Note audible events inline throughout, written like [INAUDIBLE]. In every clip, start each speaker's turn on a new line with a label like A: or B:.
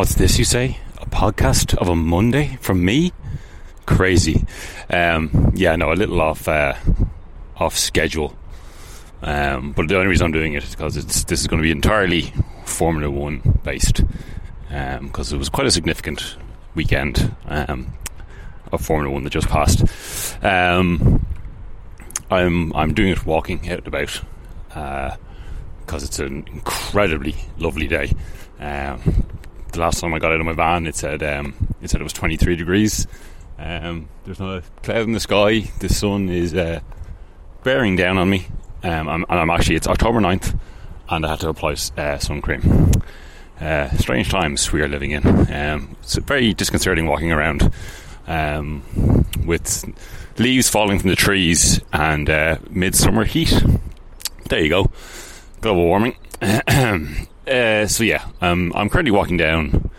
A: What's this you say? A podcast of a Monday from me? Crazy. Um, yeah, no, a little off uh, off schedule. Um, but the only reason I'm doing it is because it's this is going to be entirely Formula One based. Because um, it was quite a significant weekend um, of Formula One that just passed. Um, I'm I'm doing it walking out and about because uh, it's an incredibly lovely day. Um, the last time I got out of my van, it said um, it said it was 23 degrees. Um, there's not a cloud in the sky. The sun is uh, bearing down on me, um, I'm, and I'm actually it's October 9th, and I had to apply uh, sun cream. Uh, strange times we are living in. Um, it's very disconcerting walking around um, with leaves falling from the trees and uh, midsummer heat. There you go, global warming. [CLEARS THROAT] Uh, so yeah, um, I'm currently walking down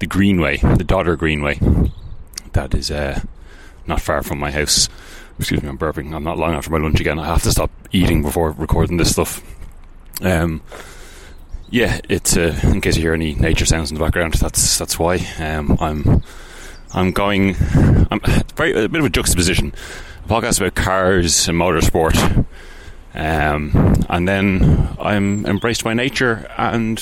A: the Greenway, the Dodder Greenway. That is uh, not far from my house. Excuse me, I'm burping. I'm not long after my lunch again. I have to stop eating before recording this stuff. Um, yeah, it's uh, in case you hear any nature sounds in the background. That's that's why. Um, I'm I'm going. I'm very a bit of a juxtaposition. A podcast about cars and motorsport um, and then I'm embraced by nature and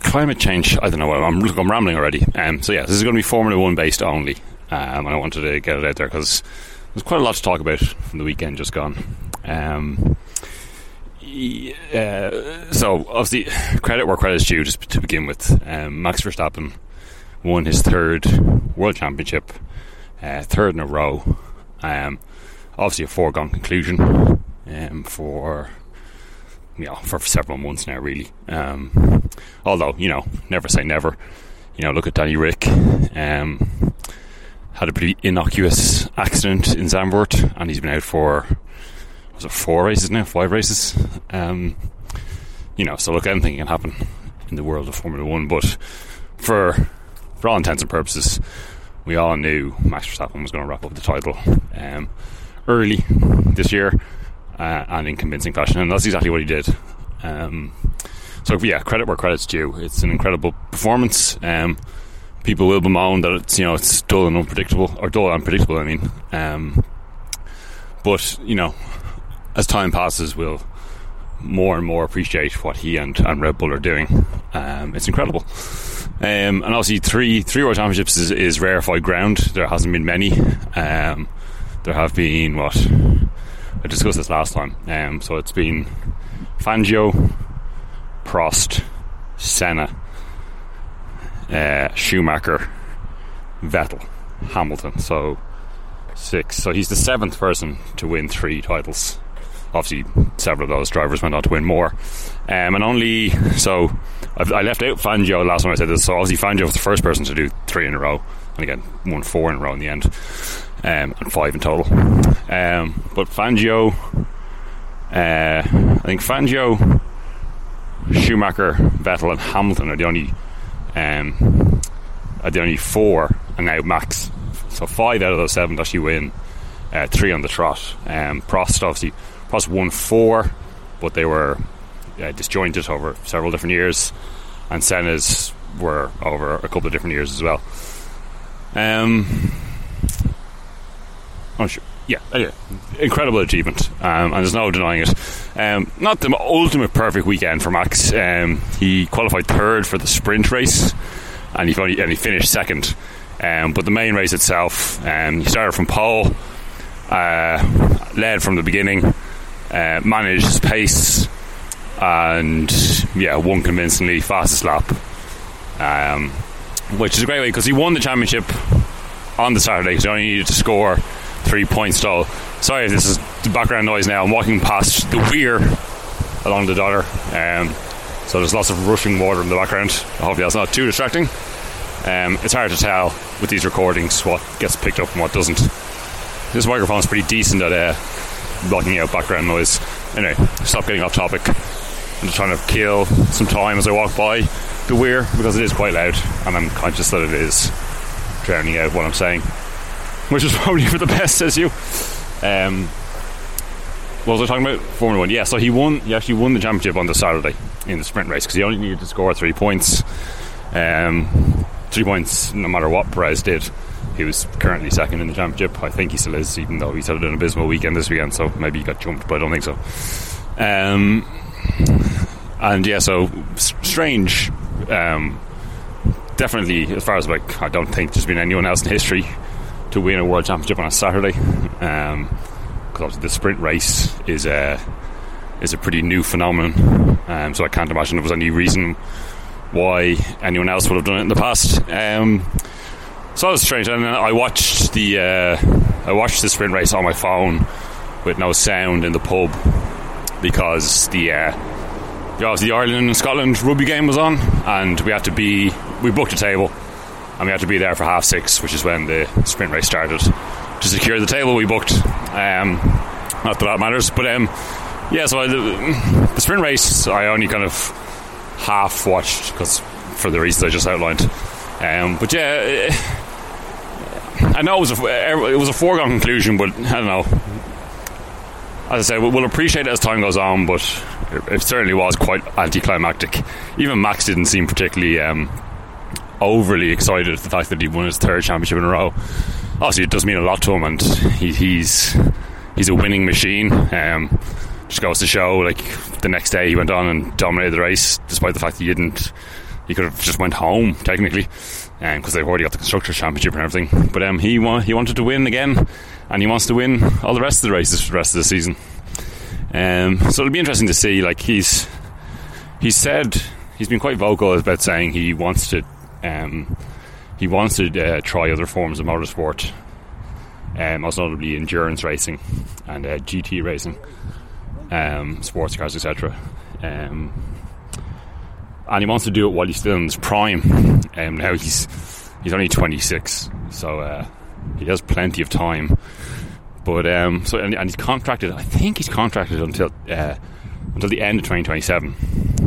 A: climate change. I don't know. I'm, I'm rambling already. Um, so yeah, this is going to be Formula One based only. Um, and I wanted to get it out there because there's quite a lot to talk about from the weekend just gone. Um, yeah, so obviously, credit where credit is due. Just to begin with, um, Max Verstappen won his third World Championship, uh, third in a row. Um, obviously a foregone conclusion um, for you know for several months now, really. Um, although you know, never say never. You know, look at Danny Ric. Um, had a pretty innocuous accident in Zandvoort, and he's been out for was it four races now, five races. Um, you know, so look, anything can happen in the world of Formula One, but for for all intents and purposes, we all knew Max Verstappen was going to wrap up the title. Um, early this year uh, and in convincing fashion, and that's exactly what he did. Um, so yeah, credit where credit's due. It's an incredible performance. Um, people will bemoan that it's you know it's dull and unpredictable, or dull and unpredictable. I mean, um, but you know, as time passes, we'll more and more appreciate what he and, and Red Bull are doing. Um, it's incredible. Um, and obviously, three three World Championships is, is rarefied ground. There hasn't been many. Um, there have been what I discussed this last time. Um, so it's been Fangio, Prost, Senna, uh, Schumacher, Vettel, Hamilton. So six. So he's the seventh person to win three titles. Obviously, several of those drivers went on to win more. Um, and only so I've, i left out Fangio last time I said this. So obviously Fangio was the first person to do three in a row, and again won four in a row in the end um, and five in total. Um, but Fangio, uh, I think Fangio, Schumacher, Vettel, and Hamilton are the only um, are the only four, and now Max. So five out of those seven actually win. Uh, three on the trot. Um, Prost obviously Prost won four, but they were uh, disjointed over several different years, and Senna's were over a couple of different years as well. Um, Oh, sure. Yeah, incredible achievement, um, and there's no denying it. Um, not the ultimate perfect weekend for Max. Um, he qualified third for the sprint race, and he, only, and he finished second. Um, but the main race itself, um, he started from pole, uh, led from the beginning, uh, managed his pace, and yeah, won convincingly, fastest lap. Um, which is a great way because he won the championship on the Saturday because he only needed to score three points though. Sorry, this is the background noise now. I'm walking past the weir along the Dodder. Um, so there's lots of rushing water in the background. Hopefully that's not too distracting. Um, it's hard to tell with these recordings what gets picked up and what doesn't. This microphone's pretty decent at uh, blocking out background noise. Anyway, stop getting off topic. I'm just trying to kill some time as I walk by the weir because it is quite loud and I'm conscious that it is drowning out what I'm saying which is [LAUGHS] probably for the best, says you. Um, what was I talking about? Formula One. Yeah, so he won. He actually won the championship on the Saturday in the sprint race because he only needed to score three points. Um, three points, no matter what Perez did. He was currently second in the championship. I think he still is, even though he's had an abysmal weekend this weekend. So maybe he got jumped, but I don't think so. Um, and yeah, so strange. Um, definitely, as far as like, I don't think there's been anyone else in history to win a world championship on a Saturday. Um, because the sprint race is a is a pretty new phenomenon. Um, so I can't imagine there was any reason why anyone else would have done it in the past. Um, so it was strange, and I watched the uh, I watched the sprint race on my phone with no sound in the pub because the uh, the Ireland and Scotland rugby game was on, and we had to be we booked a table, and we had to be there for half six, which is when the sprint race started. To secure the table, we booked. Um, not that that matters, but um, yeah. So I, the, the sprint race, I only kind of half watched because for the reasons I just outlined. Um, but yeah, I know it was a it was a foregone conclusion, but I don't know. As I say, we'll appreciate it as time goes on, but it certainly was quite anticlimactic. Even Max didn't seem particularly um, overly excited at the fact that he won his third championship in a row. Obviously, it does mean a lot to him, and he, he's he's a winning machine. Um, just goes to show, like the next day he went on and dominated the race, despite the fact he didn't. He could have just went home technically, because um, they've already got the constructors championship and everything. But um, he wa- he wanted to win again, and he wants to win all the rest of the races for the rest of the season. Um, so it'll be interesting to see. Like he's he said he's been quite vocal about saying he wants to um, he wants to uh, try other forms of motorsport, um, most notably endurance racing and uh, GT racing um, sports cars, etc. Um, and he wants to do it while he's still in his prime. Um, now he's he's only 26, so uh, he has plenty of time. But um, so and, and, he's contracted. I think he's contracted until uh, until the end of 2027,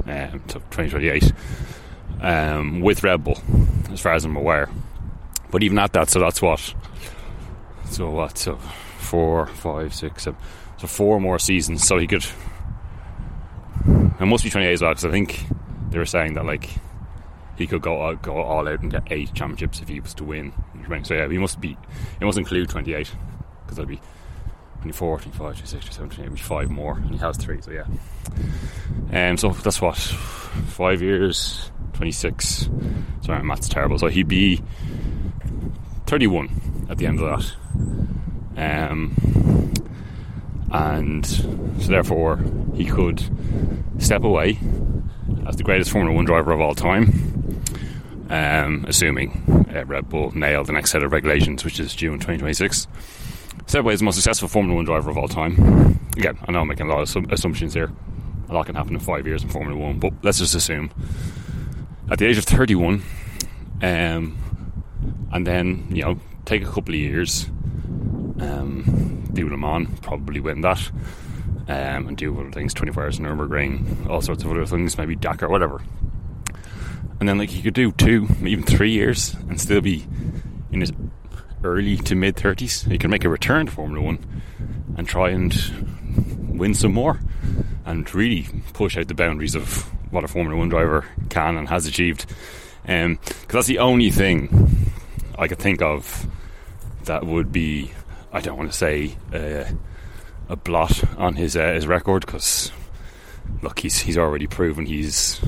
A: uh, 2028, um, with Red Bull, as far as I'm aware. But even at that, so that's what. So what? So four, five, six, seven. So four more seasons, so he could. It must be 28 as well, because I think they were saying that like he could go all, go all out and get eight championships if he was to win. So yeah, he must be. It must include 28 because that'd be 24, 25, 26, 27, 28, five more, and he has three. So yeah. Um. So that's what five years, 26. Sorry, math's terrible. So he'd be 31 at the end of that. Um and so therefore he could step away as the greatest Formula One driver of all time, um, assuming uh, Red Bull nail the next set of regulations, which is June 2026. Step is the most successful Formula One driver of all time. Again, I know I'm making a lot of assumptions here. A lot can happen in five years in Formula One, but let's just assume at the age of 31, um, and then you know take a couple of years. Um, do Le Mans, probably win that, um, and do other things, 24 hours in Nürburgring, all sorts of other things, maybe Dakar, whatever. And then, like, he could do two, even three years and still be in his early to mid 30s. He can make a return to Formula One and try and win some more and really push out the boundaries of what a Formula One driver can and has achieved. Because um, that's the only thing I could think of that would be I don't want to say uh, a blot on his uh, his record because look, he's he's already proven he's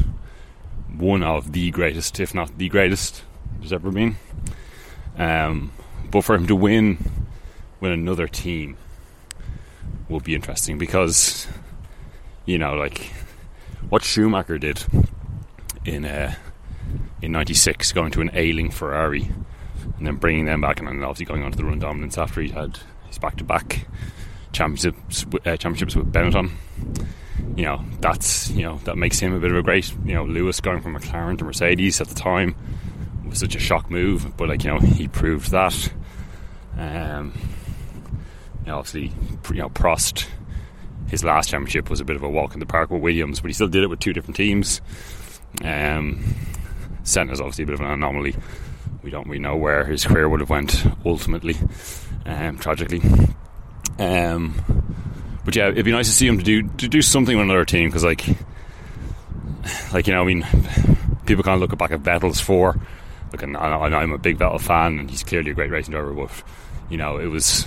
A: one of the greatest, if not the greatest, there's ever been. Um, but for him to win with another team will be interesting because you know, like what Schumacher did in uh, in '96, going to an ailing Ferrari and then bringing them back, and then obviously going on to the run dominance after he had his back to back championships uh, championships with Benetton. You know, that's you know that makes him a bit of a great. You know, Lewis going from McLaren to Mercedes at the time was such a shock move, but like you know he proved that. Um, you know, obviously, you know Prost. His last championship was a bit of a walk in the park with Williams, but he still did it with two different teams. Um, Senna's obviously a bit of an anomaly we don't really know where his career would have went ultimately, um, tragically. Um, but yeah, it'd be nice to see him to do to do something with another team because like, like you know, I mean, people kind of look back at Vettel's four. Look, and I, know I'm a big Vettel fan, and he's clearly a great racing driver. But you know, it was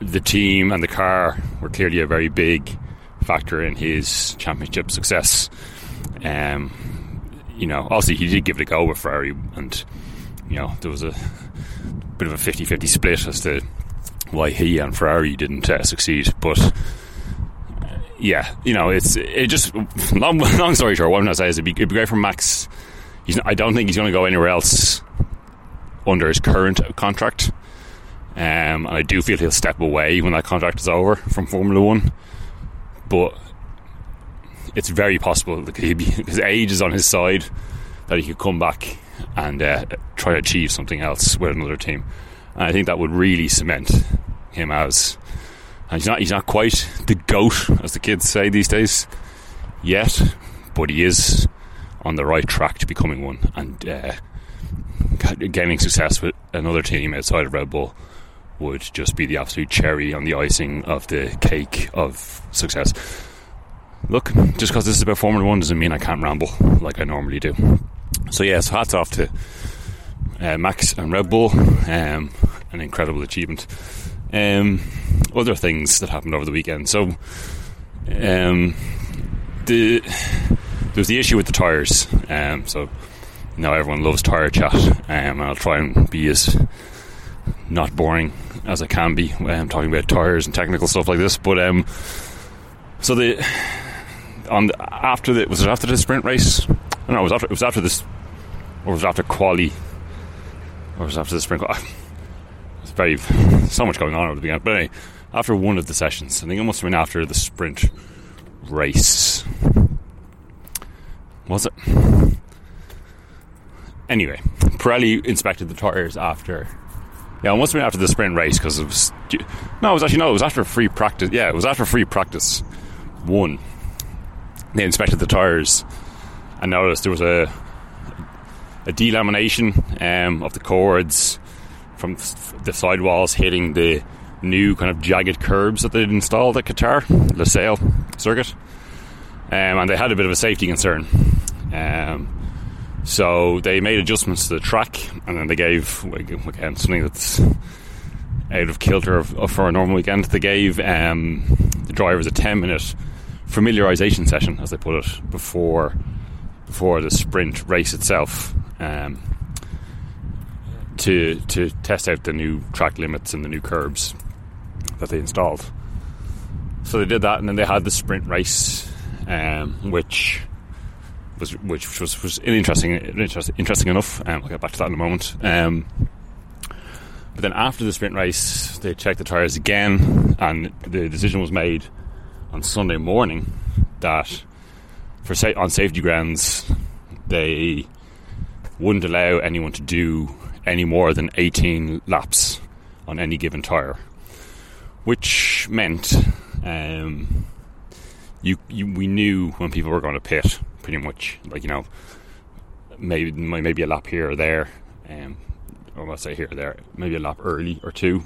A: the team and the car were clearly a very big factor in his championship success. Um, you know, obviously he did give it a go with Ferrari, and you know there was a bit of a 50-50 split as to why he and Ferrari didn't uh, succeed. But yeah, you know, it's it just long, [LAUGHS] long story short. What I'm going to say is it'd be, it'd be great for Max. He's, I don't think he's going to go anywhere else under his current contract. Um, and I do feel he'll step away when that contract is over from Formula One. But it's very possible that be, [LAUGHS] his age is on his side that he could come back and uh, try to achieve something else with another team. And I think that would really cement him as. he's not. He's not quite the goat, as the kids say these days, yet, but he is on the right track to becoming one and uh, gaining success with another team outside of Red Bull would just be the absolute cherry on the icing of the cake of success. Look, just because this is about Formula One doesn't mean I can't ramble like I normally do. So, yes, yeah, so hats off to uh, Max and Red Bull. Um, an incredible achievement. Um, other things that happened over the weekend. So, um, the there was the issue with the tires. Um, so now everyone loves tire chat, um, and I'll try and be as not boring as I can be I'm talking about tires and technical stuff like this. But um, so the on the, after the was it after the sprint race? No, it was after it was after this, or was it after quali, or was it after the sprint? [SIGHS] It's very so much going on over the weekend. But anyway, after one of the sessions, I think it must have been after the sprint race. Was it? Anyway, Pirelli inspected the tyres after yeah, it must have been after the sprint race because it was. No, it was actually no. It was after free practice. Yeah, it was after free practice one. They inspected the tires and noticed there was a a delamination um, of the cords from the sidewalls hitting the new kind of jagged curbs that they'd installed at Qatar, Losail circuit, um, and they had a bit of a safety concern. Um, so they made adjustments to the track, and then they gave again something that's out of kilter for a normal weekend. They gave um, the drivers a ten minute familiarization session, as they put it, before before the sprint race itself, um, to to test out the new track limits and the new curbs that they installed. So they did that, and then they had the sprint race, um, which was which was, was interesting, interesting, interesting enough. Um, I'll get back to that in a moment. Um, but then after the sprint race, they checked the tyres again, and the decision was made on Sunday morning that for sa- on safety grounds they wouldn't allow anyone to do any more than 18 laps on any given tyre, which meant um, you, you we knew when people were going to pit pretty much like you know maybe maybe a lap here or there um, or let's say here or there maybe a lap early or two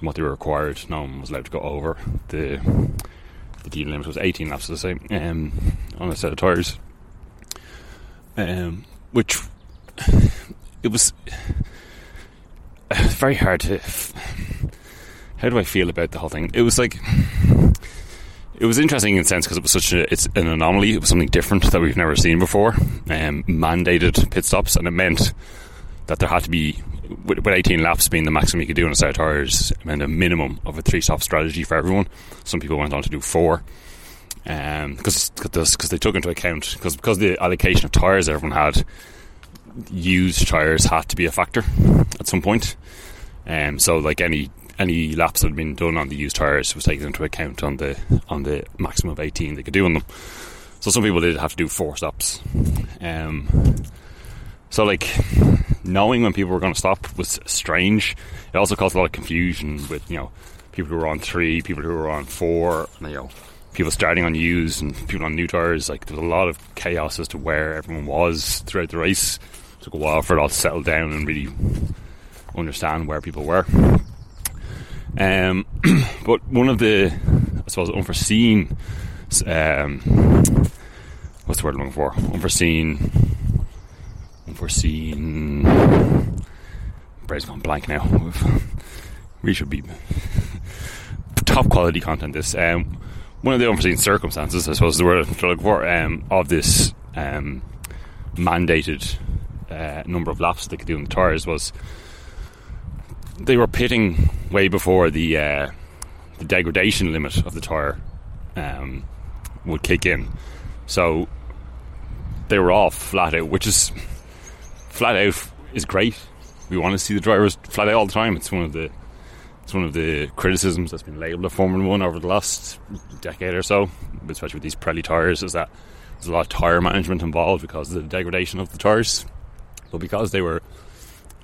A: than what they were required. No one was allowed to go over the the deal limit. Was 18 laps the same um, on a set of tyres. Um, which [SIGHS] it was [SIGHS] very hard to [SIGHS] how do I feel about the whole thing? It was like it was interesting in a sense because it was such a it's an anomaly. It was something different that we've never seen before. Um, mandated pit stops, and it meant that there had to be with, with 18 laps being the maximum you could do on a set of tires, meant a minimum of a three stop strategy for everyone. Some people went on to do four. Because um, because they took into account because because the allocation of tires everyone had, used tires had to be a factor at some point. Um, so like any any laps that had been done on the used tires was taken into account on the on the maximum of 18 they could do on them. So some people did have to do four stops. Um, so like knowing when people were going to stop was strange. It also caused a lot of confusion with you know people who were on three, people who were on four, you know people starting on used and people on new tires. Like there was a lot of chaos as to where everyone was throughout the race. It took a while for it all to settle down and really understand where people were. Um, [CLEARS THROAT] but one of the, I suppose, unforeseen, um, what's the word I'm looking for? Unforeseen unforeseen. Brain's gone blank now. [LAUGHS] we should be [LAUGHS] top quality content. This um, one of the unforeseen circumstances, I suppose, is the word I'm looking for, um, of this um, mandated uh, number of laps they could do in the tires was they were pitting way before the uh, the degradation limit of the tire um, would kick in. So they were all flat out, which is flat out is great. We want to see the drivers flat out all the time. It's one of the it's one of the criticisms that's been labelled of Formula One over the last decade or so, especially with these Pirelli tires, is that there's a lot of tire management involved because of the degradation of the tires. But because they were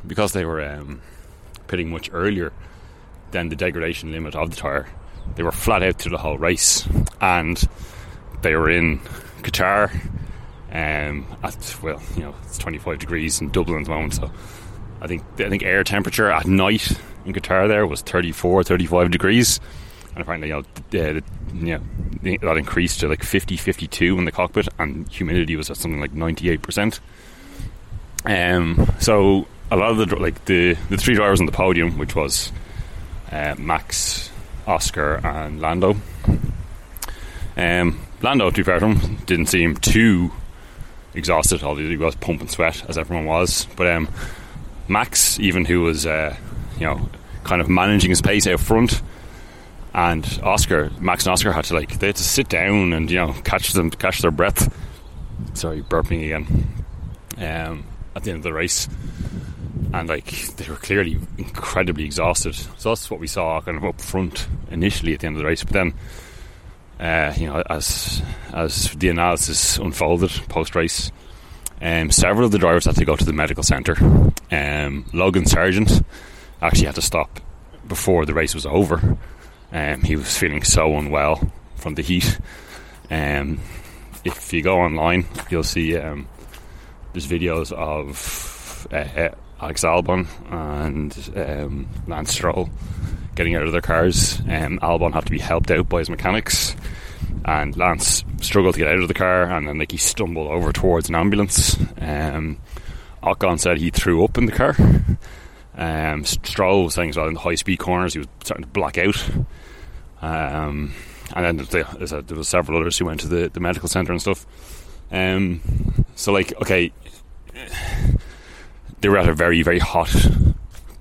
A: because they were um, pitting much earlier than the degradation limit of the tire, they were flat out through the whole race, and they were in Qatar. Um, at well, you know, it's 25 degrees in Dublin at the moment, so I think I think air temperature at night in Qatar there was 34, 35 degrees, and apparently you know, the, the, you know that increased to like 50, 52 in the cockpit, and humidity was at something like 98 percent. Um, so a lot of the like the the three drivers on the podium, which was uh, Max, Oscar, and Lando. Um, Lando, to be fair to him, didn't seem too exhausted. Although he was pumping sweat as everyone was, but um, Max, even who was uh, you know kind of managing his pace out front, and Oscar, Max and Oscar had to like they had to sit down and you know catch them catch their breath. Sorry, burping again. Um, at the end of the race, and like they were clearly incredibly exhausted. So that's what we saw kind of up front initially at the end of the race. But then, uh, you know, as as the analysis unfolded post race, um, several of the drivers had to go to the medical centre. Um, Logan Sargent actually had to stop before the race was over. Um, he was feeling so unwell from the heat. Um, if you go online, you'll see um, there's videos of uh, uh, Alex Albon and um, Lance Stroll getting out of their cars. Um, Albon had to be helped out by his mechanics, and Lance struggled to get out of the car, and then like he stumbled over towards an ambulance. Um, Ocon said he threw up in the car. Um, Stroll was saying well in the high speed corners he was starting to black out. Um, and then there, there was several others who went to the, the medical centre and stuff. Um, so like okay, they were at a very very hot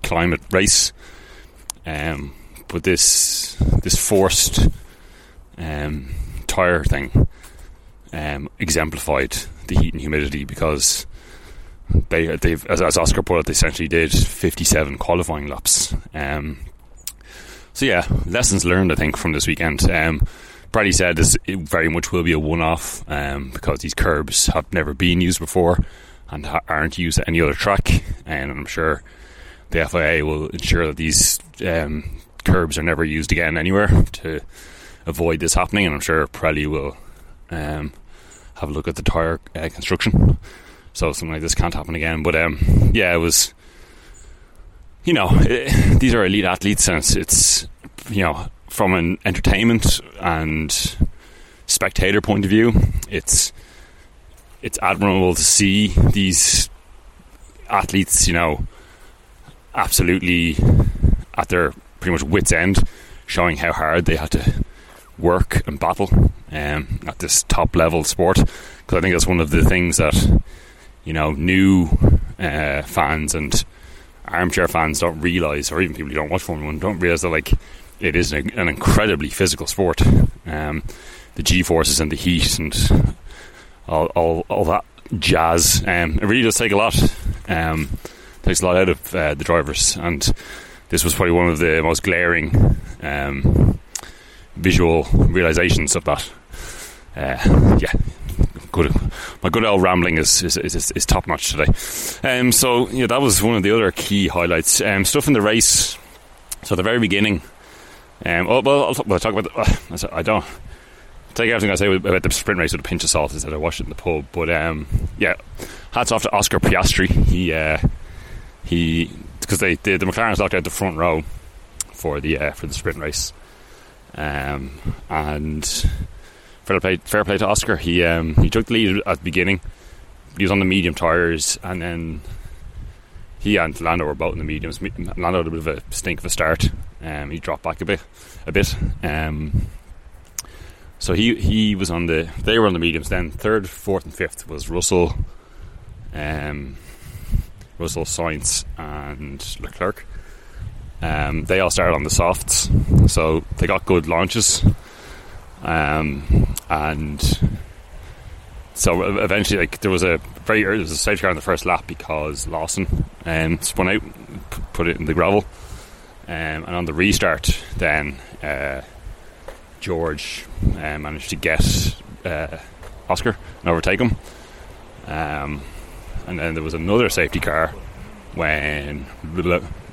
A: climate race, um, but this this forced um, tire thing um, exemplified the heat and humidity because they they've as, as, Oscar put it, they essentially did fifty seven qualifying laps. Um, so yeah, lessons learned I think from this weekend. Um, Brady said this very much will be a one off um, because these curbs have never been used before and aren't used at any other track. [LAUGHS] And I'm sure the FIA will ensure that these um, curbs are never used again anywhere to avoid this happening. And I'm sure Pirelli will um, have a look at the tyre uh, construction so something like this can't happen again. But um, yeah, it was. You know, it, [LAUGHS] these are elite athletes, and it's, it's you know from an entertainment and spectator point of view, it's it's admirable to see these athletes, you know, absolutely at their pretty much wits' end, showing how hard they had to work and battle um, at this top level sport. Because I think that's one of the things that you know new uh, fans and armchair fans don't realize, or even people who don't watch Formula One don't realize that like it is an, an incredibly physical sport. Um, the G forces and the heat and all, all, all that jazz. Um, it really does take a lot. Um, takes a lot out of uh, the drivers, and this was probably one of the most glaring um, visual realizations of that. Uh, yeah, good. My good old rambling is is, is, is top notch today. Um, so yeah, that was one of the other key highlights. Um, stuff in the race. So at the very beginning. Um, oh, well, I'll, well, I'll talk about. The, uh, [SIGHS] I don't take everything I say about the sprint race with a pinch of salt instead I watched it in the pub. But um, yeah, hats off to Oscar Piastri. He uh, he because they the, the McLarens locked out the front row for the uh, for the sprint race, um, and fair play fair play to Oscar. He um, he took the lead at the beginning, he was on the medium tires, and then he and Lando were both in the mediums. Lando had a bit of a stink of a start. Um, he dropped back a bit, a bit. Um, so he he was on the they were on the mediums. Then third, fourth, and fifth was Russell, um, Russell, Sainz, and Leclerc. Um, they all started on the softs, so they got good launches. Um, and so eventually, like there was a very there was a safety car in the first lap because Lawson um, spun out, put it in the gravel, um, and on the restart, then uh, George uh, managed to get uh, Oscar and overtake him. Um, and then there was another safety car when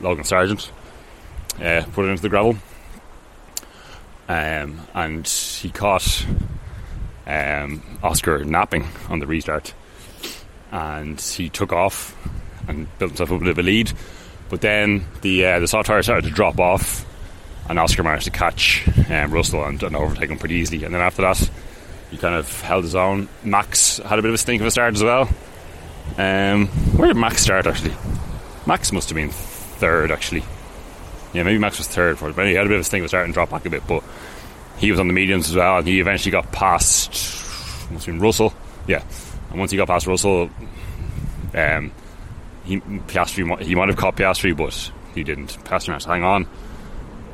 A: Logan Sargent uh, put it into the gravel. Um, and he caught um, Oscar napping on the restart. And he took off and built himself up a bit of a lead. But then the uh, the soft tire started to drop off, and Oscar managed to catch um, Russell and, and overtake him pretty easily. And then after that, he kind of held his own. Max had a bit of a stink of a start as well. Um, where did Max start actually? Max must have been third actually. Yeah, maybe Max was third for it, but he had a bit of a stink of a start and dropped back a bit. But he was on the mediums as well, and he eventually got past. Must have been Russell. Yeah, and once he got past Russell, um, he Piastri he might have caught Piastri, but he didn't. Piastri managed to hang on.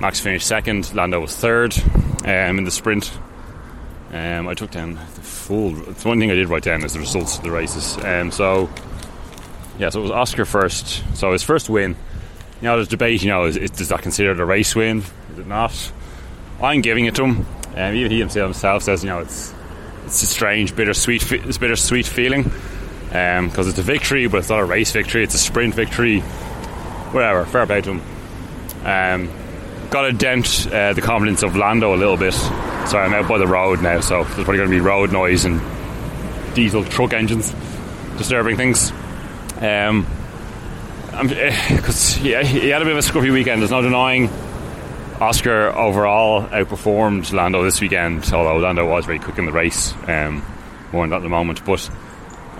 A: Max finished second. Lando was third um, in the sprint. Um, I took down the full. It's one thing I did write down is the results of the races. Um, so yeah, so it was Oscar first. So his first win. You know, there's debate. You know, is, is, does that considered a race win? Is it not? I'm giving it to him. Um, even he himself says, you know, it's it's a strange, bittersweet, it's bittersweet feeling because um, it's a victory, but it's not a race victory. It's a sprint victory. Whatever, fair play to him. Um, got to dent uh, the confidence of Lando a little bit. Sorry, I'm out by the road now, so there's probably going to be road noise and diesel truck engines disturbing things. Um, because yeah, he had a bit of a scruffy weekend. There's no denying. Oscar overall outperformed Lando this weekend, although Lando was very quick in the race. Um, more on that in a moment, but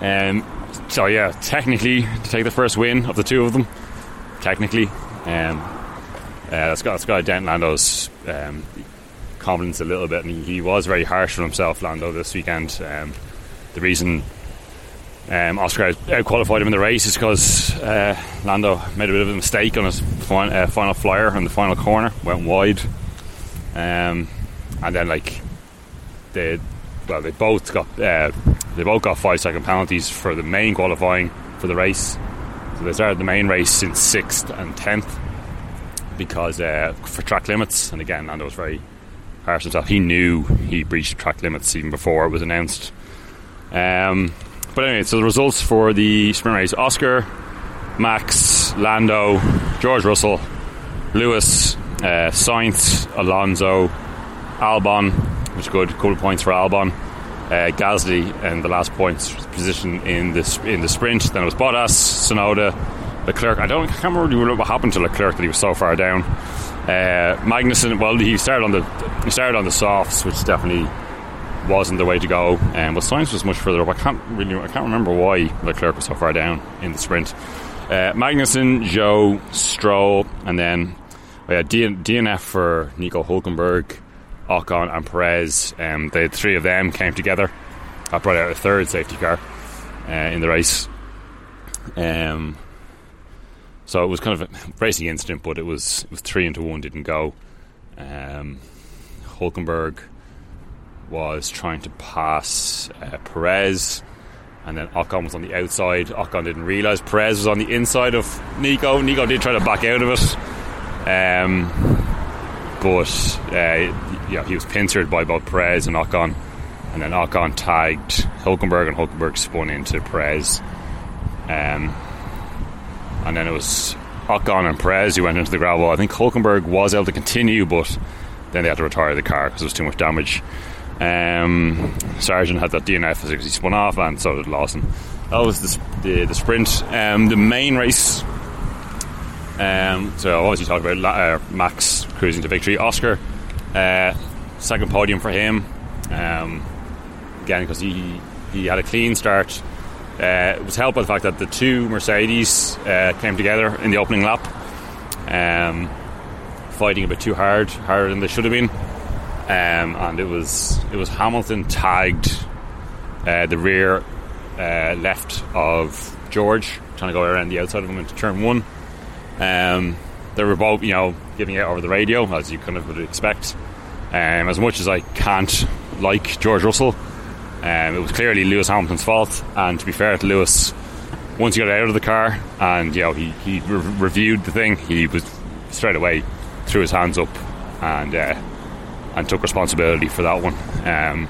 A: um, so yeah, technically to take the first win of the two of them, technically, um, that's got that's got dent Lando's um, confidence a little bit, and he, he, was very harsh on himself, Lando, this weekend. Um, the reason um, Oscar qualified him in the race is because uh, Lando made a bit of a mistake on his fin- uh, final flyer in the final corner, went wide, um, and then like they well they both got uh, they both got five second penalties for the main qualifying for the race. So they started the main race in sixth and tenth because uh, for track limits, and again Lando was very harsh himself. He knew he breached track limits even before it was announced. Um, but anyway, so the results for the sprint race Oscar, Max, Lando, George Russell, Lewis, uh, Sainz, Alonso, Albon, which is good, couple of points for Albon. Uh, Gasly and the last points position in the in the sprint. Then it was Bottas, Tsunoda, Leclerc. I don't I can't remember what happened to Leclerc that he was so far down. Uh, Magnussen, well, he started on the he started on the softs, which definitely wasn't the way to go. Um, but Sainz was much further up. I can't really, I can't remember why Leclerc was so far down in the sprint. Uh, Magnussen, Zhou, Stroll, and then we had DNF for Nico Hulkenberg, Ocon, and Perez. Um, the three of them came together. I brought out a third safety car uh, in the race. Um, so it was kind of a [LAUGHS] racing incident, but it was it was three into one didn't go. Um, Hulkenberg was trying to pass uh, Perez, and then Ocon was on the outside. Ocon didn't realise Perez was on the inside of Nico. Nico did try to back out of it, um, but uh, yeah, he was pincered by both Perez and Ocon, and then Ocon tagged Hulkenberg, and Hulkenberg spun into Perez, um, and then it was Ocon and Perez who went into the gravel. I think Hulkenberg was able to continue, but then they had to retire the car because there was too much damage. Um, Sargent had that DNF because he spun off, and so did Lawson. That was the, the, the sprint. Um, the main race. Um, so obviously talk about uh, Max cruising to victory. Oscar, uh, second podium for him. Um, again because he he had a clean start. Uh, it was helped by the fact that the two Mercedes uh, came together in the opening lap, um, fighting a bit too hard, harder than they should have been, um, and it was it was Hamilton tagged uh, the rear uh, left of George, trying to go around the outside of him into turn one. Um, they were both, you know, giving it over the radio as you kind of would expect. Um, as much as I can't like George Russell, um, it was clearly Lewis Hamilton's fault. And to be fair to Lewis, once he got out of the car and you know he, he re- reviewed the thing, he was straight away threw his hands up and uh, and took responsibility for that one. Um,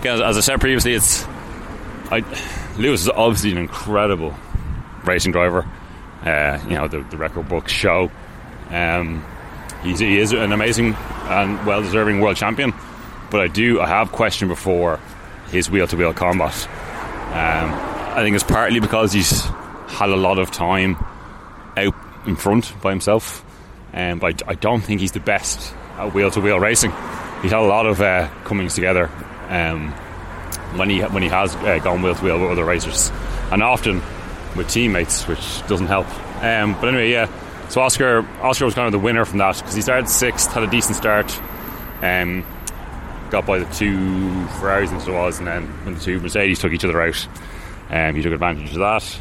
A: again, as I said previously, it's I, Lewis is obviously an incredible racing driver. Uh, you know the, the record books show. Um, he is an amazing and well deserving world champion, but I do I have questioned before his wheel to wheel combat. Um, I think it's partly because he's had a lot of time out in front by himself, um, but I, I don't think he's the best at wheel to wheel racing. He's had a lot of uh, comings together um, when he when he has uh, gone wheel to wheel with other racers, and often with teammates, which doesn't help. Um, but anyway, yeah. So Oscar Oscar was kind of the winner from that because he started sixth, had a decent start, um, got by the two Ferraris so it was, and then when the two Mercedes took each other out, um, he took advantage of that.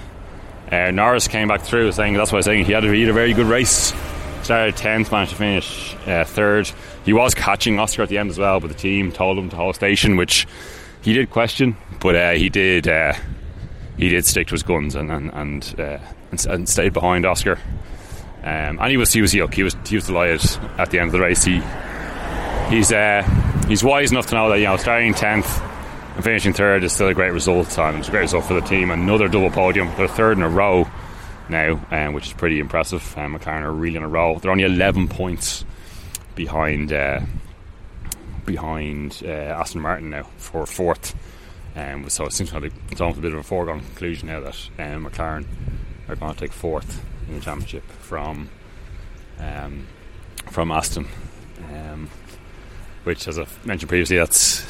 A: Uh, Norris came back through, saying that's why I was saying he had, a, he had a very good race. Started tenth, managed to finish uh, third. He was catching Oscar at the end as well, but the team told him to hold station, which he did question, but uh, he did uh, he did stick to his guns and and and, uh, and, and stayed behind Oscar. Um, and he was he was he was he was delighted at the end of the race. He he's uh, he's wise enough to know that you know starting tenth and finishing third is still a great result, and it's a great result for the team. Another double podium, they're third in a row now, um, which is pretty impressive. Um, McLaren are really in a row. They're only eleven points behind uh, behind uh, Aston Martin now for fourth. Um, so it seems like it's almost a bit of a foregone conclusion now that um, McLaren are going to take fourth in the championship from um, from Aston, um, which, as I've mentioned previously, that's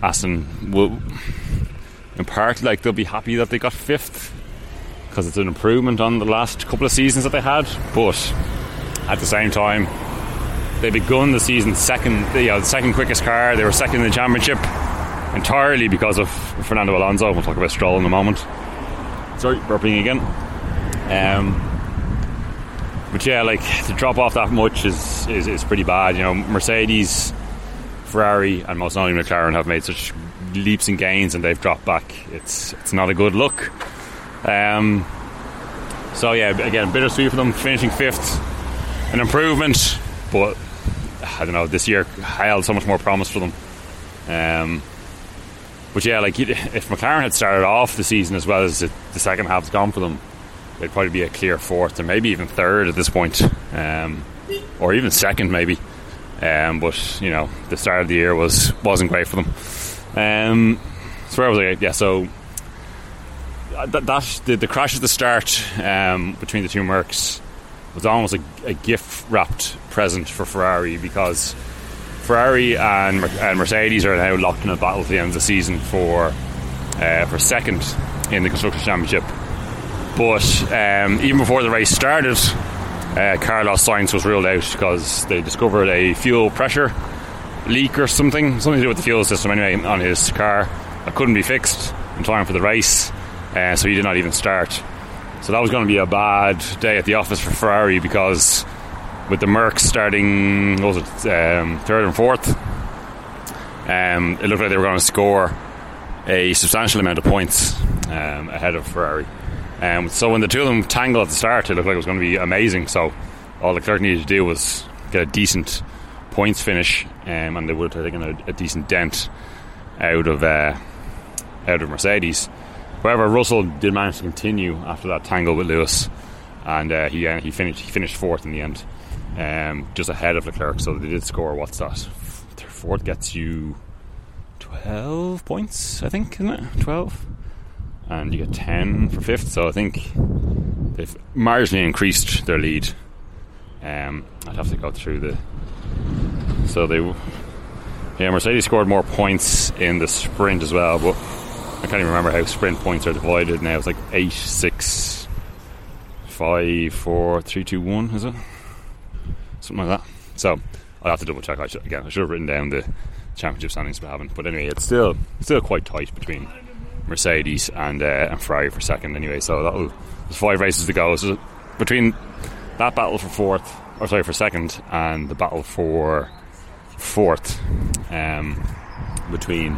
A: Aston will in part like they'll be happy that they got fifth because it's an improvement on the last couple of seasons that they had, but at the same time they begun the season second, you know, the second quickest car. They were second in the championship entirely because of Fernando Alonso. We'll talk about Stroll in a moment. Sorry, burping again. Um, but yeah, like to drop off that much is, is, is pretty bad. You know, Mercedes, Ferrari, and most notably McLaren have made such leaps and gains, and they've dropped back. It's it's not a good look. Um, so yeah, again, bittersweet for them finishing fifth, an improvement, but I don't know. This year held so much more promise for them. Um, but yeah, like if McLaren had started off the season as well as the, the second half's gone for them, they'd probably be a clear fourth and maybe even third at this point, um, or even second maybe. Um, but you know, the start of the year was wasn't great for them. Um, so where was I? Yeah, so uh, that, that the, the, crash at the start um, between the two Mercs was almost a, a gift wrapped present for Ferrari because Ferrari and, and, Mercedes are now locked in a battle at the end of the season for uh, for second in the constructors championship. But um, even before the race started, uh, Carlos Sainz was ruled out because they discovered a fuel pressure leak or something, something to do with the fuel system anyway on his car that couldn't be fixed in time for the race, uh, so he did not even start. So that was going to be a bad day at the office for Ferrari because with the Mercs starting, was it um, third and fourth? Um, it looked like they were going to score a substantial amount of points um, ahead of Ferrari. Um, so when the two of them tangled at the start, it looked like it was going to be amazing. So all Leclerc needed to do was get a decent points finish, um, and they would have taken a, a decent dent out of uh, out of Mercedes. However, Russell did manage to continue after that tangle with Lewis, and uh, he uh, he finished he finished fourth in the end um, just ahead of Leclerc. So they did score. What's that? Fourth gets you twelve points, I think, isn't it? Twelve, and you get ten for fifth. So I think they've marginally increased their lead. Um, I'd have to go through the. So they, yeah, Mercedes scored more points in the sprint as well, but I can't even remember how sprint points are divided now. It's like eight, six, five, four, three, two, one. Is it something like that? So I'll have to double check. I should, again, I should have written down the championship standings, but I haven't. But anyway, it's still still quite tight between Mercedes and uh, and Ferrari for second. Anyway, so that'll there's five races to go. So between that battle for fourth, or sorry, for second, and the battle for fourth, um, between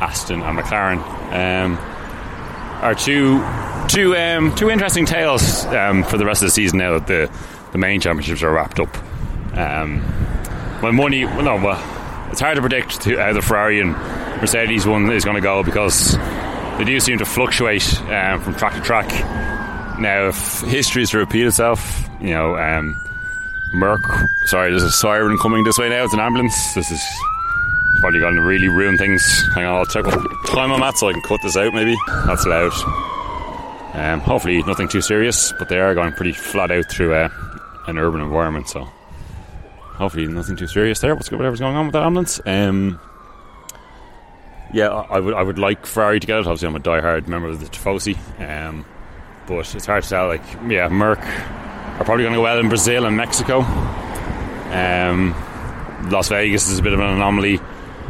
A: Aston and McLaren, um, are two two um, two interesting tales um, for the rest of the season. Now that the the main championships are wrapped up. Um, well, money, well, no, well, it's hard to predict how the Ferrari and Mercedes one is going to go because they do seem to fluctuate um, from track to track. Now, if history is to repeat itself, you know, um, Merc. Sorry, there's a siren coming this way now. It's an ambulance. This is probably going to really ruin things. Hang on, I'll check what time I'm at so I can cut this out. Maybe that's loud. Um, hopefully, nothing too serious, but they are going pretty flat out through uh, an urban environment. So, hopefully, nothing too serious there. What's whatever's going on with that ambulance? Um, yeah, I would I would like Ferrari to get it. Obviously, I'm a die-hard member of the Tifosi, um, but it's hard to tell. Like, yeah, Merc are probably going to go well in Brazil and Mexico. Um, Las Vegas is a bit of an anomaly.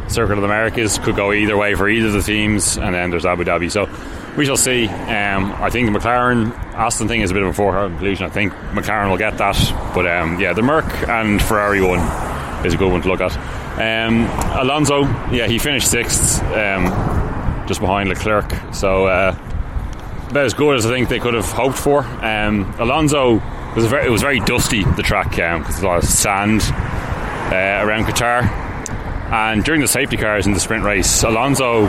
A: Circuit of the Americas could go either way for either of the teams, and then there's Abu Dhabi. So we shall see. Um, I think the McLaren Aston thing is a bit of a foregone conclusion. I think McLaren will get that, but um, yeah, the Merc and Ferrari one is a good one to look at. Um, Alonso, yeah, he finished sixth, um, just behind Leclerc. So uh, about as good as I think they could have hoped for. Um, Alonso was very, it was very dusty the track because um, a lot of sand uh, around Qatar. And during the safety cars in the sprint race, Alonso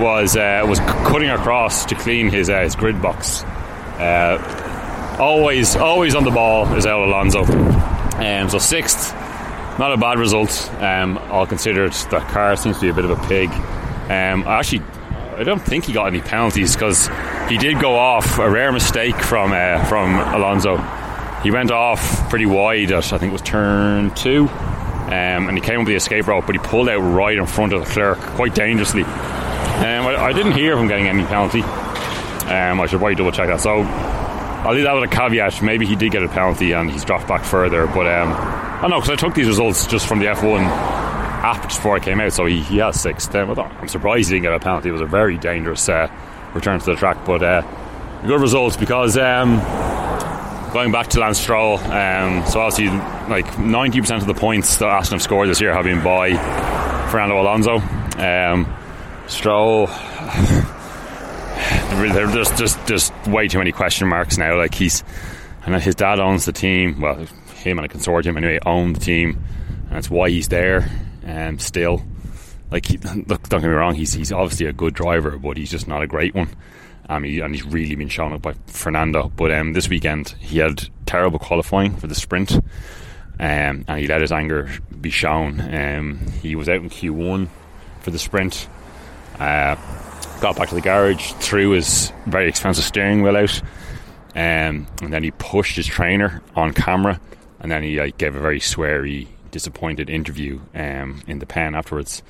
A: was uh, was cutting across to clean his uh, his grid box. Uh, always always on the ball is El Alonso. Um, so sixth not a bad result. Um, all considered, that car seems to be a bit of a pig. Um, I actually, I don't think he got any penalties because he did go off a rare mistake from uh, from Alonso. He went off pretty wide at I think it was turn two, um, and he came up the escape rope, but he pulled out right in front of Leclerc quite dangerously. Um, I, I, didn't hear him getting any penalty. Um, I should probably double check that. So I'll leave that with a caveat. Maybe he did get a penalty and he's dropped back further, but um, I know because I took these results just from the F1 app just before I came out, so he, he has sixth. Um, I'm surprised he didn't get a penalty. It was a very dangerous uh, return to the track, but uh, good results because um, going back to Lance Stroll, um, so obviously like 90% of the points that Aston have scored this year have been by Fernando Alonso. Um, Stroll. [SIGHS] There's just just way too many question marks now. Like he's, and his dad owns the team. Well, him and a consortium anyway own the team, and that's why he's there. And um, still, like, he, [LAUGHS] look, don't get me wrong, he's he's obviously a good driver, but he's just not a great one. Um, he, and he's really been shown up by Fernando. But um, this weekend he had terrible qualifying for the sprint, um, and he let his anger be shown. Um, he was out in Q1 for the sprint. Uh, got back to the garage, threw his very expensive steering wheel out, um, and then he pushed his trainer on camera and then he like, gave a very sweary, disappointed interview um, in the pen afterwards.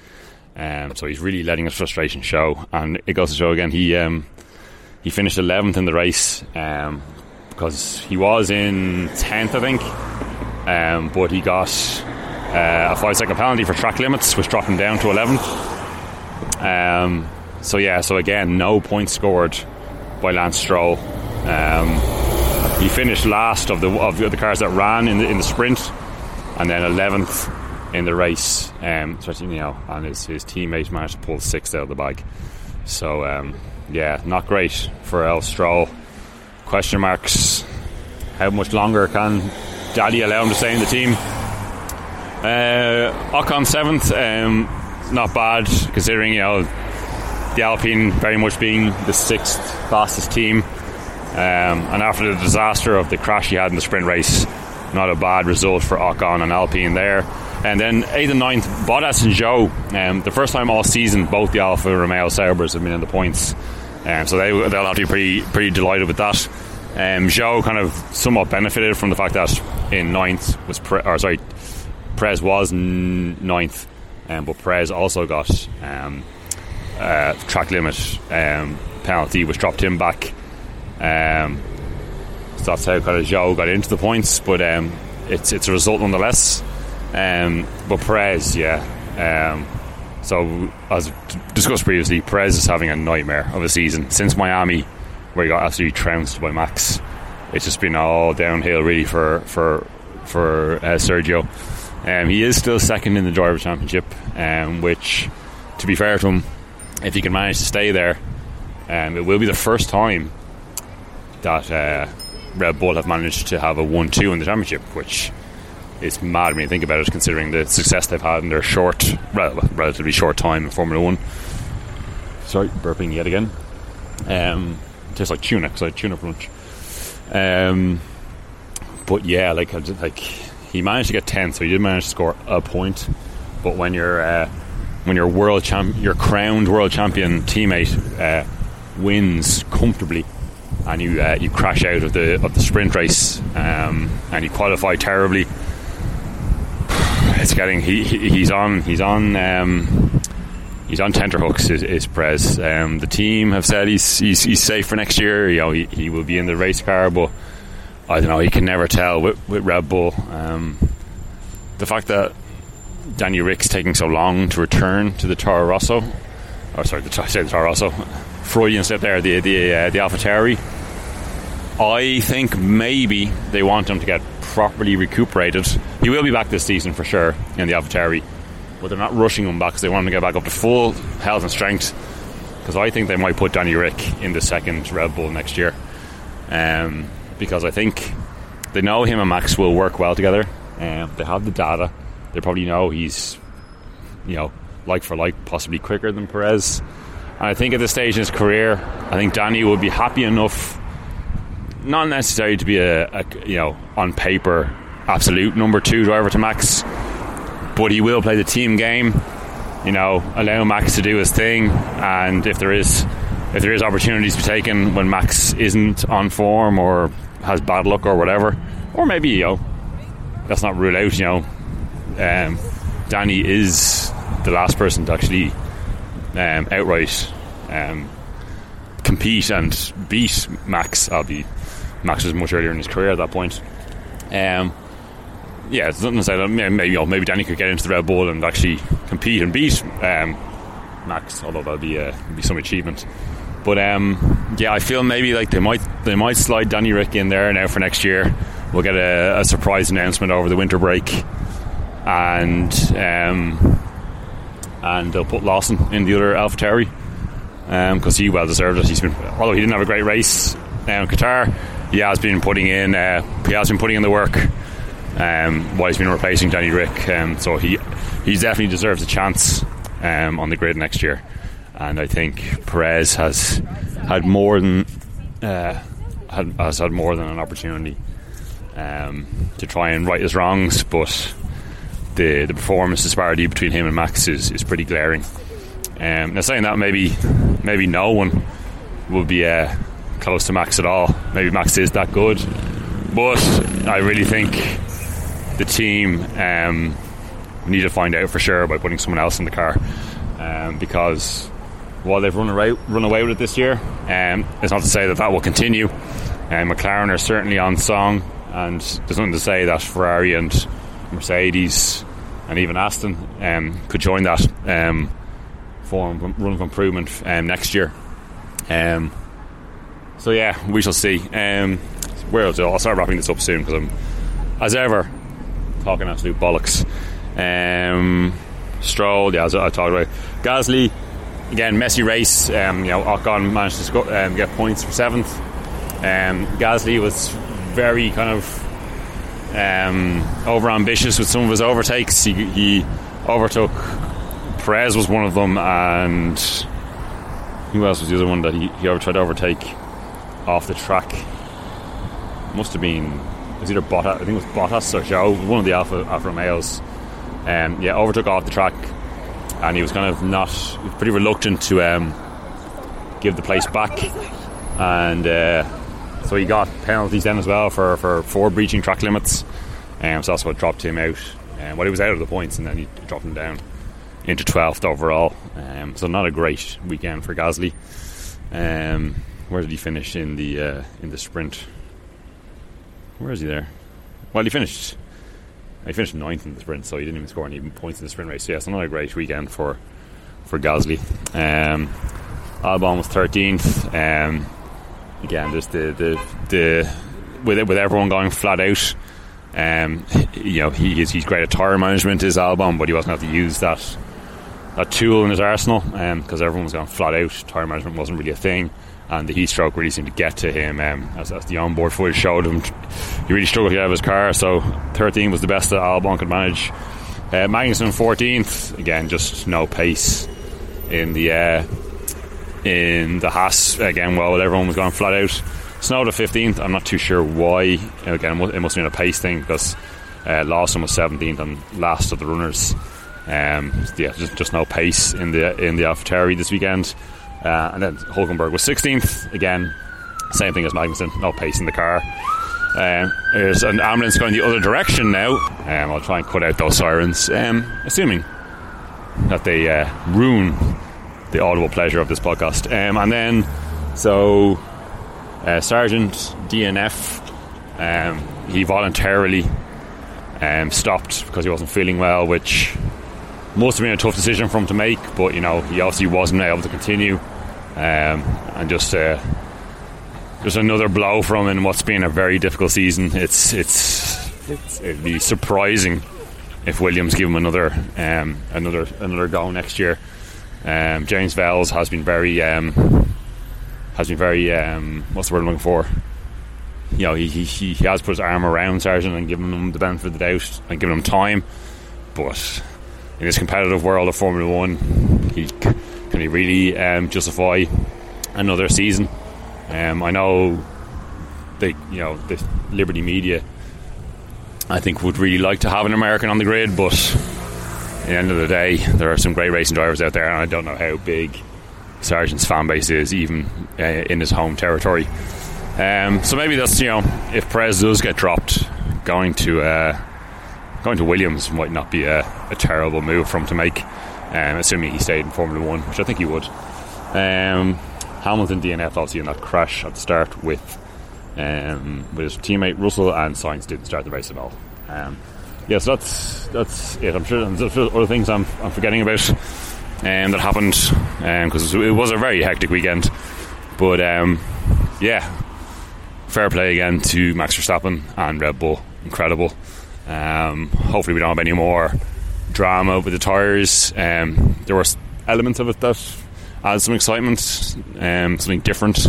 A: Um, so he's really letting his frustration show, and it goes to show again. He um, he finished eleventh in the race um, because he was in tenth, I think, um, but he got uh, a five second penalty for track limits, which dropped him down to eleventh. Um, so yeah, so again, no points scored by Lance Stroll. Um, he finished last of the of the cars that ran in the in the sprint, and then eleventh in the race. Um, especially you know, and his his teammate managed to pull sixth out of the bag. So um, yeah, not great for El Stroll. Question marks. How much longer can Daddy allow him to stay in the team? Uh, Ocon seventh, um, not bad considering you know the Alpine very much being the sixth fastest team. Um, and after the disaster of the crash he had in the sprint race, not a bad result for Ocon and Alpine there. And then 8th and 9th, Bottas and Zhou. Um, the first time all season, both the Alfa Romeo Saubers have been in the points. Um, so they, they'll have to be pretty, pretty delighted with that. Um, Zhou kind of somewhat benefited from the fact that in 9th was, Pre- or sorry, Perez was 9th, um, but Prez also got um, uh, track limit um, penalty, which dropped him back. Um, so that's how kind of Zhou got into the points, but um, it's it's a result nonetheless. Um, but Perez, yeah. Um, so as discussed previously, Perez is having a nightmare of a season since Miami, where he got absolutely trounced by Max. It's just been all downhill really for for for uh, Sergio. Um, he is still second in the driver championship, um, which, to be fair to him, if he can manage to stay there, um, it will be the first time that uh, Red Bull have managed to have a 1 2 in the championship, which is mad when you think about it, considering the success they've had in their short, relatively short time in Formula One. Sorry, burping yet again. Um, tastes like tuna because I had tuna for lunch. Um, but yeah, like like he managed to get ten, so he did manage to score a point. But when you're uh, when your world champ, your crowned world champion teammate uh, wins comfortably, and you uh, you crash out of the of the sprint race, um, and you qualify terribly, it's getting he, he's on he's on. Um, he's on tenterhooks. Is, is Perez? Um, the team have said he's, he's he's safe for next year. You know, he, he will be in the race car, but I don't know. You can never tell with, with Red Bull. Um, the fact that Danny Ric's taking so long to return to the Toro Rosso, or sorry, the, say the Toro Rosso, Freudian slip there, the the uh, the AlphaTauri. I think maybe they want him to get properly recuperated. He will be back this season for sure in the AlphaTauri, but they're not rushing him back because they want him to get back up to full health and strength. Because I think they might put Danny Ric in the second Red Bull next year. Um, because I think they know him and Max will work well together. Um, they have the data. They probably know he's, you know, like for like, possibly quicker than Perez. I think at this stage in his career, I think Danny would be happy enough, not necessarily to be a, a you know, on paper, absolute number two driver to Max, but he will play the team game. You know, allow Max to do his thing, and if there is if there is opportunities to be taken when Max isn't on form or has bad luck or whatever, or maybe you know that's not ruled out. You know, um, Danny is the last person to actually um, outright um, compete and beat Max. I'll be Max was much earlier in his career at that point. Um, yeah, it's nothing to say that maybe, you know, maybe Danny could get into the Red Bull and actually compete and beat um, Max, although that'll be uh, be some achievement. But um, yeah, I feel maybe like they might they might slide Danny Ric in there now for next year. We'll get a, a surprise announcement over the winter break, and um, and they'll put Lawson in the other AlphaTauri because um, he well deserved it. He's been although he didn't have a great race in Qatar, he has been putting in uh, he has been putting in the work um, while he's been replacing Danny Ric. Um, so he he definitely deserves a chance um, on the grid next year and I think Perez has had more than uh, had, has had more than an opportunity um, to try and right his wrongs, but the the performance disparity between him and Max is, is pretty glaring. Um, now, saying that, maybe maybe no one will be uh, close to Max at all. Maybe Max is that good, but I really think the team um, need to find out for sure by putting someone else in the car um, because while they've run away, run away with it this year. Um, it's not to say that that will continue. Um, McLaren are certainly on song, and there's nothing to say that Ferrari and Mercedes and even Aston um, could join that um, form run of improvement um, next year. Um, so yeah, we shall see. Um, where I'll, I'll start wrapping this up soon because I'm, as ever, talking absolute bollocks. Um, Stroll, yeah, as I talked about. Gasly, again, messy race. You know, Ocon managed to sco- um, get points for seventh. Gasly was very kind of um, over ambitious with some of his overtakes. He, he, overtook Perez was one of them, and who else was the other one that he, he tried to overtake off the track? Must have been it was either Bottas, I think it was Bottas or Zhou, one of the Alpha Alfa Romeos. Um, yeah, overtook off the track and he was kind of not pretty reluctant to um, give the place back, and uh, so he got penalties then as well for for, for breaching track limits. Um, so that's what dropped him out. Um, he was out of the points, and then he dropped him down into 12th overall. Um, so not a great weekend for Gasly. Um, where did he finish in the uh, in the sprint? Where is he there? Well, he finished. He finished ninth in the sprint, so he didn't even score any points in the sprint race. So, yeah, a great weekend for for Gasly. Um, Albon was thirteenth. Um, again, just the the the with with everyone going flat out. Um, you know, he is, he's great at tire management, His Albon, but he wasn't have to use that that tool in his arsenal because um, everyone was going flat out. Tire management wasn't really a thing, and the heat stroke really seemed to get to him. Um, as, as, the onboard footage showed him, he really struggled to get out of his car. So 13 was the best that Albon could manage. Uh, Magnussen 14th, again, just no pace in the uh, in the Haas again. Well, everyone was going flat out. Tsunoda 15th. I'm not too sure why. Again, it must have been a pace thing because uh, Lawson was 17th and last of the runners. Um, yeah, just, just, no pace in the in the AlphaTauri this weekend. Uh, and then Hulkenberg was 16th. Again, same thing as Magnussen, no pace in the car. Um, there's an ambulance going the other direction now. Um, I'll try and cut out those sirens, um, assuming that they uh, ruin the audible pleasure of this podcast. Um, and then, so uh, Sargent DNF, um, he voluntarily um, stopped because he wasn't feeling well, which must have been a tough decision for him to make. But you know, he obviously wasn't able to continue, um, and just uh, just another blow from in what's been a very difficult season. It's it's, it's it'd be surprising if Williams give him another um, another another go next year. Um, James Vowles has been very um, has been very um, what's the word I'm looking for? You know, he, he, he has put his arm around Sargent and given him the benefit of the doubt and given him time. But in this competitive world of Formula One, he, can he really um, justify another season? Um, I know they, you know, the Liberty Media, I think would really like to have an American on the grid, but the end of the day, there are some great racing drivers out there, and I don't know how big Sargent's fan base is, even uh, in his home territory. Um, so maybe that's you know, if Perez does get dropped, going to uh, going to Williams might not be a, a terrible move for him to make, um, assuming he stayed in Formula One, which I think he would. Um, Hamilton DNF obviously in that crash at the start with um, with his teammate Russell and Sainz didn't start the race at all. Um, yeah, so that's that's it. I'm sure there's other things I'm, I'm forgetting about um, that happened because um, it was a very hectic weekend. But um, yeah, fair play again to Max Verstappen and Red Bull. Incredible. Um, hopefully, we don't have any more drama with the tyres. Um, there were elements of it that added some excitement, um, something different,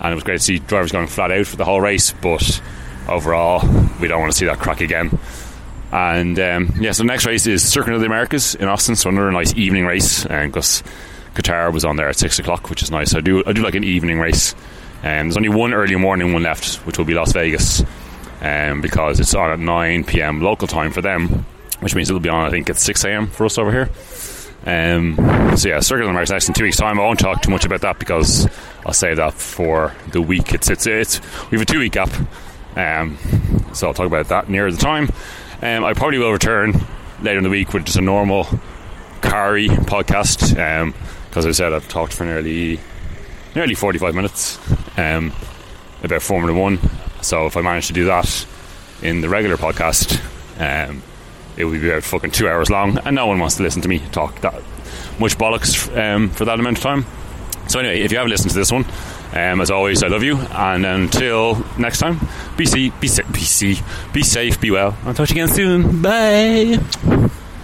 A: and it was great to see drivers going flat out for the whole race. But overall, we don't want to see that crack again. And um, yeah, so the next race is Circuit of the Americas in Austin. So another nice evening race and because um, Qatar was on there at six o'clock, which is nice. I do I do like an evening race. Um, there's only one early morning one left, which will be Las Vegas, um, because it's on at 9 p.m. local time for them, which means it'll be on I think at 6 a.m. for us over here. Um, so yeah, Circuit of the Americas next in two weeks' time. I won't talk too much about that because I'll save that for the week. It's it's it's we have a two week gap, um, so I'll talk about that near the time. Um, I probably will return later in the week with just a normal Kari podcast because um, I said I've talked for nearly nearly 45 minutes um, about Formula One. So if I manage to do that in the regular podcast, um, it will be about fucking two hours long, and no one wants to listen to me talk that much bollocks um, for that amount of time. So anyway, if you haven't listened to this one, um, as always, I love you, and until next time, be safe, be safe, be safe, be safe, be well. I'll talk to you again soon. Bye.